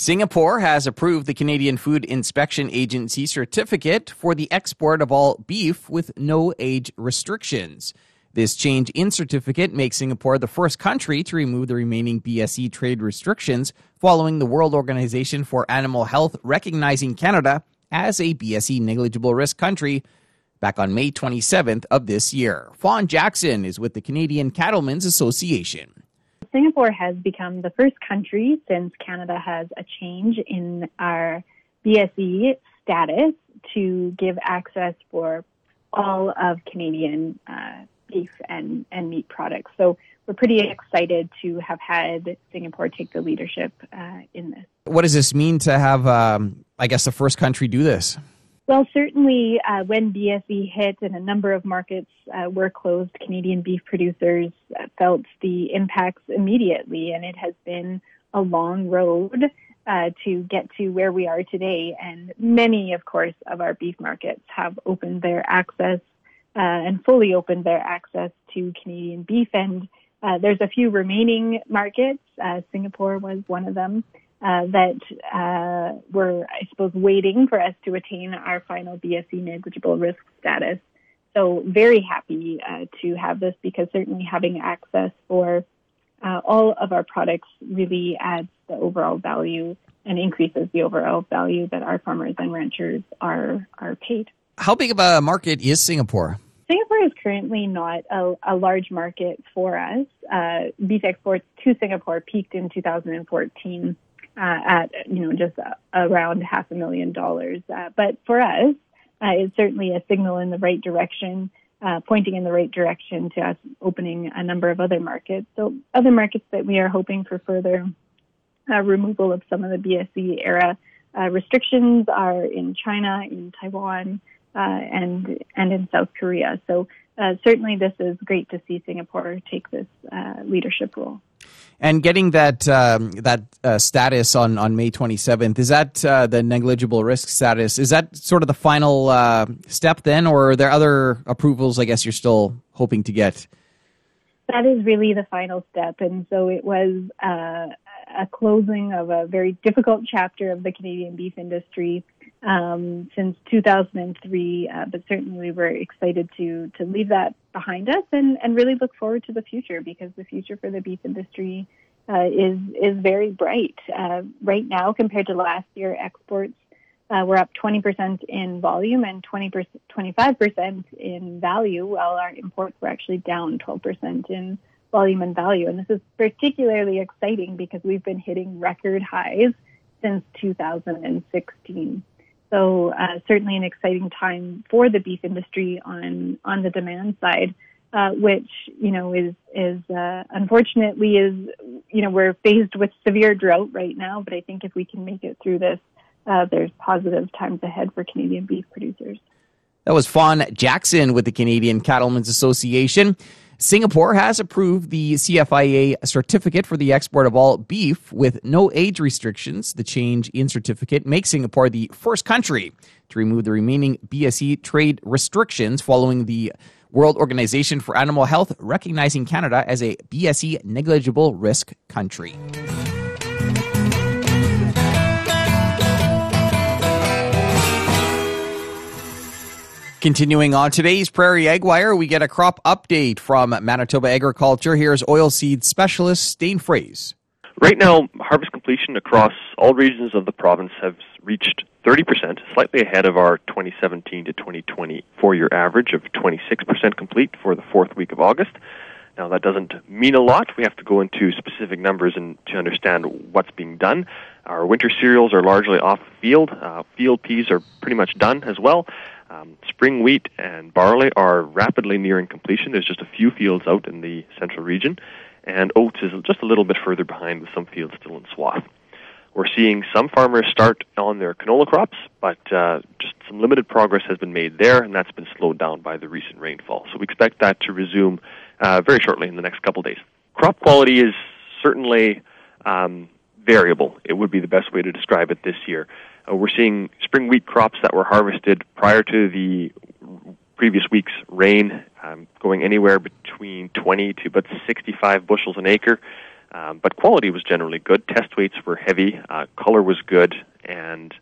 Singapore has approved the Canadian Food Inspection Agency certificate for the export of all beef with no age restrictions. This change in certificate makes Singapore the first country to remove the remaining BSE trade restrictions following the World Organization for Animal Health recognizing Canada as a BSE negligible risk country back on May 27th of this year. Fawn Jackson is with the Canadian Cattlemen's Association. Singapore has become the first country since Canada has a change in our BSE status to give access for all of Canadian uh, beef and, and meat products. So we're pretty excited to have had Singapore take the leadership uh, in this. What does this mean to have, um, I guess, the first country do this? Well, certainly uh, when BSE hit and a number of markets uh, were closed, Canadian beef producers uh, felt the impacts immediately, and it has been a long road uh, to get to where we are today. And many, of course, of our beef markets have opened their access uh, and fully opened their access to Canadian beef. And uh, there's a few remaining markets. Singapore was one of them uh, that uh, were, I suppose, waiting for us to attain our final BSE negligible risk status. So very happy uh, to have this because certainly having access for uh, all of our products really adds the overall value and increases the overall value that our farmers and ranchers are are paid. How big of a market is Singapore? Singapore is currently not a, a large market for us. Uh, beef exports to Singapore peaked in 2014 uh, at you know just uh, around half a million dollars. Uh, but for us, uh, it's certainly a signal in the right direction, uh, pointing in the right direction to us opening a number of other markets. So other markets that we are hoping for further uh, removal of some of the BSE era restrictions are in China, in Taiwan, and and in South Korea. So certainly, this is great to see Singapore take this leadership role. And getting that um, that uh, status on, on May 27th is that uh, the negligible risk status? Is that sort of the final uh, step then, or are there other approvals? I guess you're still hoping to get. That is really the final step, and so it was uh, a closing of a very difficult chapter of the Canadian beef industry um, since 2003. Uh, but certainly, we were excited to to leave that behind us and and really look forward to the future because the future for the beef industry uh, is is very bright. Uh, right now, compared to last year, exports uh, were up 20% in volume and 20 25% in value, while our imports were actually down 12% in volume and value. And this is particularly exciting because we've been hitting record highs since 2016. So uh, certainly an exciting time for the beef industry on on the demand side, uh, which you know is is uh, unfortunately is you know we're faced with severe drought right now. But I think if we can make it through this, uh, there's positive times ahead for Canadian beef producers. That was Fawn Jackson with the Canadian Cattlemen's Association. Singapore has approved the CFIA certificate for the export of all beef with no age restrictions. The change in certificate makes Singapore the first country to remove the remaining BSE trade restrictions following the World Organization for Animal Health recognizing Canada as a BSE negligible risk country. Continuing on today's Prairie Ag Wire, we get a crop update from Manitoba Agriculture. Here's oilseed specialist Dane Froese. Right now, harvest completion across all regions of the province has reached 30%, slightly ahead of our 2017 to 2020 four-year average of 26% complete for the fourth week of August. Now, that doesn't mean a lot. We have to go into specific numbers and to understand what's being done. Our winter cereals are largely off field. Uh, field peas are pretty much done as well. Um, spring wheat and barley are rapidly nearing completion. There's just a few fields out in the central region, and oats is just a little bit further behind with some fields still in swath. We're seeing some farmers start on their canola crops, but uh, just some limited progress has been made there, and that's been slowed down by the recent rainfall. So we expect that to resume uh, very shortly in the next couple days. Crop quality is certainly um, variable. It would be the best way to describe it this year. Uh, we're seeing spring wheat crops that were harvested prior to the previous week's rain um, going anywhere between 20 to about 65 bushels an acre. Um, but quality was generally good. Test weights were heavy, uh, color was good, and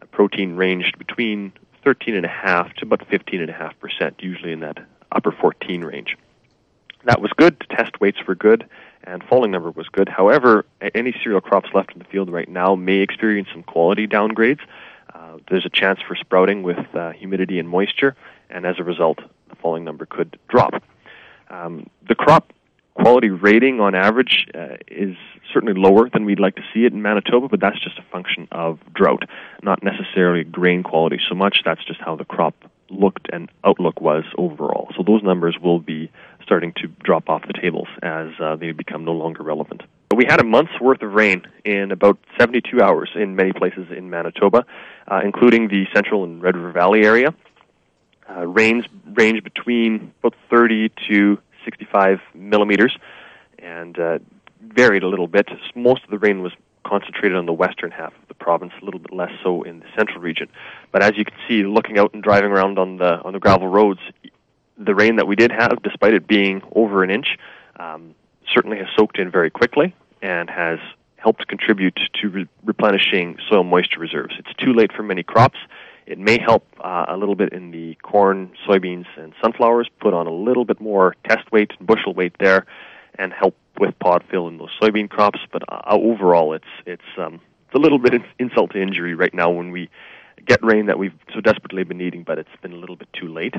uh, protein ranged between 13.5 to about 15.5%, usually in that upper 14 range. That was good. Test weights were good, and falling number was good. However, any cereal crops left in the field right now may experience some quality downgrades. Uh, there's a chance for sprouting with uh, humidity and moisture, and as a result, the falling number could drop. Um, the crop quality rating on average uh, is certainly lower than we'd like to see it in Manitoba, but that's just a function of drought, not necessarily grain quality so much. That's just how the crop looked and outlook was overall. So those numbers will be starting to drop off the tables as uh, they become no longer relevant. We had a month's worth of rain in about 72 hours in many places in Manitoba, uh, including the central and Red River Valley area. Uh, rains range between about 30 to 65 millimeters and uh, varied a little bit. Most of the rain was concentrated on the western half of the province, a little bit less so in the central region. But as you can see, looking out and driving around on the on the gravel roads, the rain that we did have, despite it being over an inch, um, certainly has soaked in very quickly and has helped contribute to re- replenishing soil moisture reserves. It's too late for many crops. It may help uh, a little bit in the corn, soybeans, and sunflowers, put on a little bit more test weight and bushel weight there, and help with pod fill in those soybean crops. But uh, overall, it's it's um, it's a little bit of insult to injury right now when we get rain that we've so desperately been needing, but it's been a little bit too late.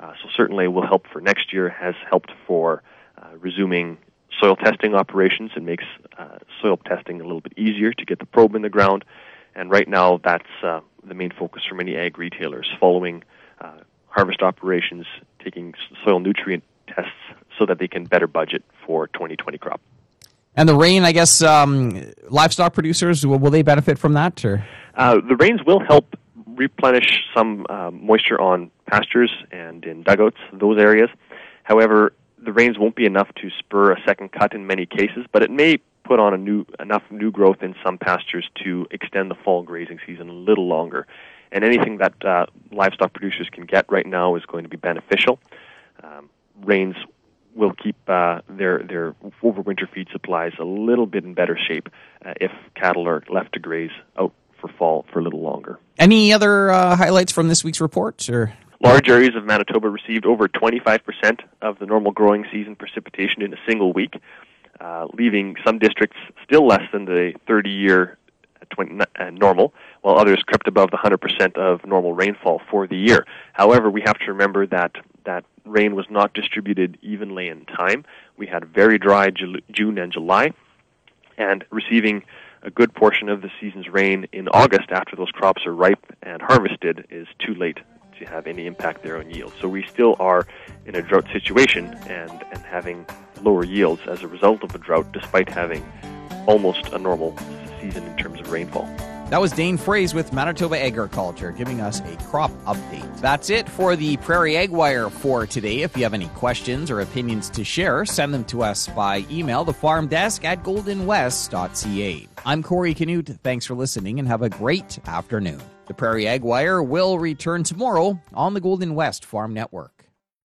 Uh, so certainly, will help for next year. Has helped for uh, resuming soil testing operations. and makes uh, soil testing a little bit easier to get the probe in the ground. And right now, that's uh, the main focus for many ag retailers following uh, harvest operations, taking soil nutrient tests so that they can better budget for 2020 crop. And the rain, I guess, um, livestock producers will, will, they benefit from that? Or uh, the rains will help replenish some uh, moisture on pastures and in dugouts, those areas. However, the rains won't be enough to spur a second cut in many cases, but it may put on a new enough new growth in some pastures to extend the fall grazing season a little longer. And anything that uh, livestock producers can get right now is going to be beneficial. Um, rains will keep uh, their their overwinter feed supplies a little bit in better shape uh, if cattle are left to graze out for fall for a little longer. Any other uh, highlights from this week's report? Or large areas of Manitoba received over 25% of the normal growing season precipitation in a single week, uh, leaving some districts still less than the 30-year uh, normal, while others crept above the 100% of normal rainfall for the year. However, we have to remember that that rain was not distributed evenly in time. We had very dry June and July, and receiving a good portion of the season's rain in August after those crops are ripe and harvested is too late to have any impact there on yield. So we still are in a drought situation and, and having lower yields as a result of the drought despite having almost a normal season in terms of rainfall. That was Dane Froese with Manitoba Agriculture giving us a crop update. That's it for the Prairie Ag Wire for today. If you have any questions or opinions to share, send them to us by email, the farm desk at goldenwest.ca. I'm Corey Canute. Thanks for listening and have a great afternoon. The Prairie Ag Wire will return tomorrow on the Golden West Farm Network.